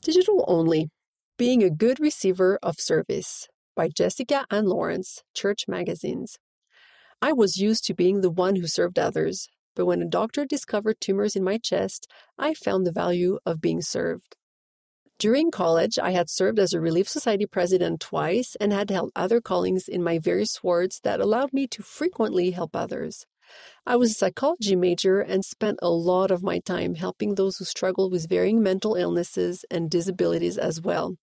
Digital Only Being a Good Receiver of Service by Jessica Ann Lawrence, Church Magazines. I was used to being the one who served others, but when a doctor discovered tumors in my chest, I found the value of being served. During college, I had served as a Relief Society president twice and had held other callings in my various wards that allowed me to frequently help others. I was a psychology major and spent a lot of my time helping those who struggle with varying mental illnesses and disabilities as well.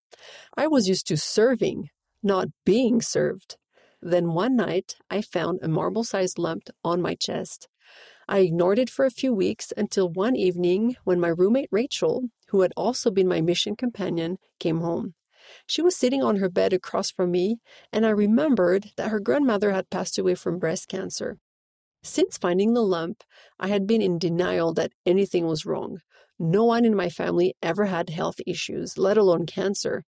I was used to serving, not being served. Then one night, I found a marble sized lump on my chest. I ignored it for a few weeks until one evening when my roommate Rachel, who had also been my mission companion, came home. She was sitting on her bed across from me, and I remembered that her grandmother had passed away from breast cancer. Since finding the lump, I had been in denial that anything was wrong. No one in my family ever had health issues, let alone cancer.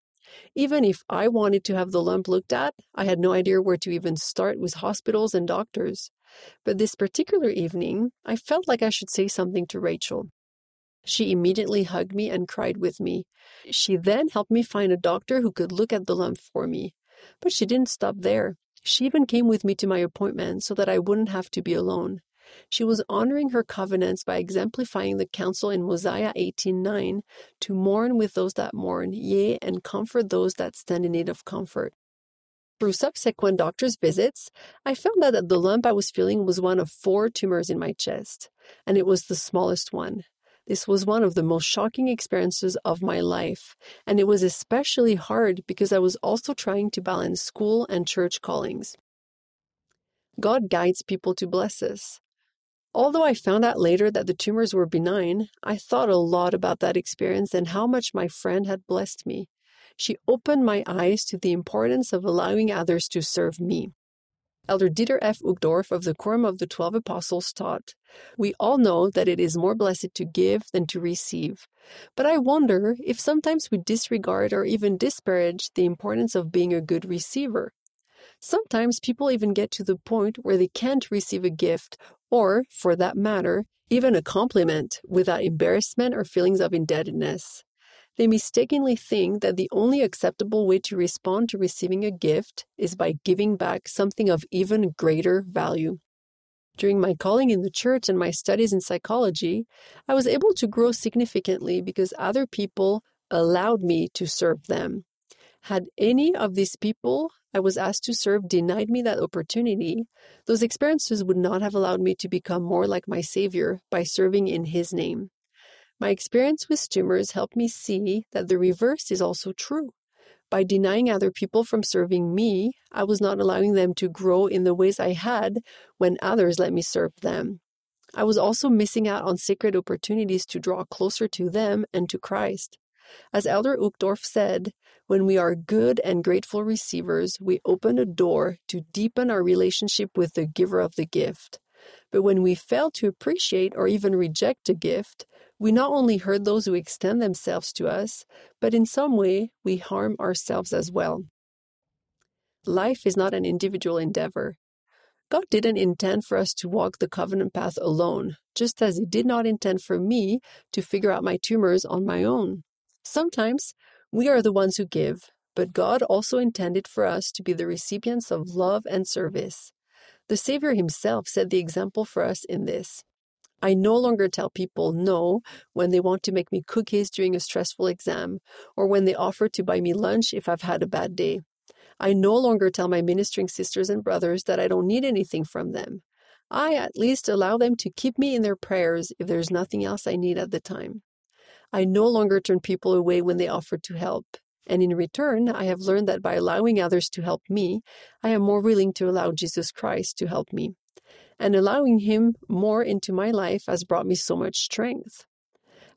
Even if I wanted to have the lump looked at, I had no idea where to even start with hospitals and doctors. But this particular evening, I felt like I should say something to Rachel. She immediately hugged me and cried with me. She then helped me find a doctor who could look at the lump for me. But she didn't stop there. She even came with me to my appointment so that I wouldn't have to be alone. She was honoring her covenants by exemplifying the counsel in Mosiah 18:9 to mourn with those that mourn, yea, and comfort those that stand in need of comfort. Through subsequent doctor's visits, I found out that the lump I was feeling was one of four tumors in my chest, and it was the smallest one. This was one of the most shocking experiences of my life, and it was especially hard because I was also trying to balance school and church callings. God guides people to bless us. Although I found out later that the tumors were benign, I thought a lot about that experience and how much my friend had blessed me. She opened my eyes to the importance of allowing others to serve me. Elder Dieter F. Uchtdorf of the Quorum of the Twelve Apostles taught, We all know that it is more blessed to give than to receive. But I wonder if sometimes we disregard or even disparage the importance of being a good receiver. Sometimes people even get to the point where they can't receive a gift, or, for that matter, even a compliment without embarrassment or feelings of indebtedness. They mistakenly think that the only acceptable way to respond to receiving a gift is by giving back something of even greater value. During my calling in the church and my studies in psychology, I was able to grow significantly because other people allowed me to serve them. Had any of these people I was asked to serve denied me that opportunity, those experiences would not have allowed me to become more like my Savior by serving in His name. My experience with tumors helped me see that the reverse is also true. By denying other people from serving me, I was not allowing them to grow in the ways I had when others let me serve them. I was also missing out on sacred opportunities to draw closer to them and to Christ. As Elder Uchtdorf said, when we are good and grateful receivers, we open a door to deepen our relationship with the giver of the gift. But when we fail to appreciate or even reject a gift, we not only hurt those who extend themselves to us, but in some way we harm ourselves as well. Life is not an individual endeavor. God didn't intend for us to walk the covenant path alone, just as He did not intend for me to figure out my tumors on my own. Sometimes we are the ones who give, but God also intended for us to be the recipients of love and service. The Savior himself set the example for us in this. I no longer tell people no when they want to make me cookies during a stressful exam or when they offer to buy me lunch if I've had a bad day. I no longer tell my ministering sisters and brothers that I don't need anything from them. I at least allow them to keep me in their prayers if there's nothing else I need at the time. I no longer turn people away when they offer to help. And in return, I have learned that by allowing others to help me, I am more willing to allow Jesus Christ to help me. And allowing Him more into my life has brought me so much strength.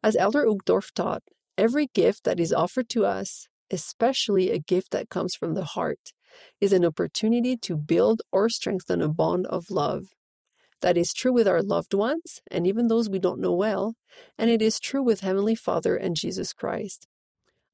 As Elder Uchtdorf taught, every gift that is offered to us, especially a gift that comes from the heart, is an opportunity to build or strengthen a bond of love. That is true with our loved ones and even those we don't know well, and it is true with Heavenly Father and Jesus Christ.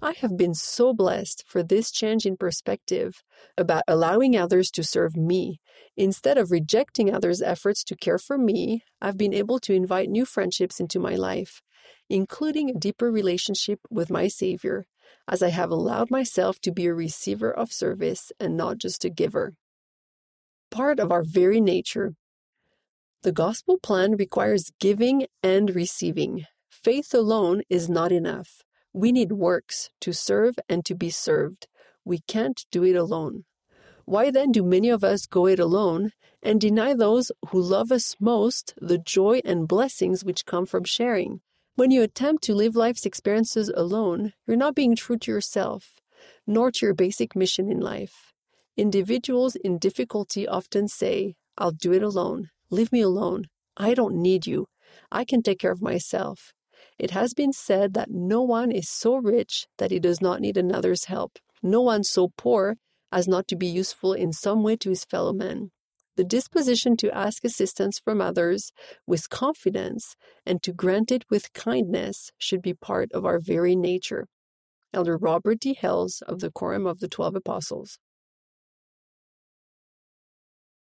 I have been so blessed for this change in perspective about allowing others to serve me. Instead of rejecting others' efforts to care for me, I've been able to invite new friendships into my life. including a deeper relationship with my Savior, as I have allowed myself to be a receiver of service and not just a giver. Part of our very nature. The gospel plan requires giving and receiving. Faith alone is not enough. We need works to serve and to be served. We can't do it alone. Why then do many of us go it alone and deny those who love us most the joy and blessings which come from sharing? When you attempt to live life's experiences alone, you're not being true to yourself, nor to your basic mission in life. Individuals in difficulty often say, I'll do it alone. Leave me alone. I don't need you. I can take care of myself. It has been said that no one is so rich that he does not need another's help. No one so poor as not to be useful in some way to his fellow men. The disposition to ask assistance from others with confidence and to grant it with kindness should be part of our very nature. Elder Robert D. Hales of the Quorum of the Twelve Apostles.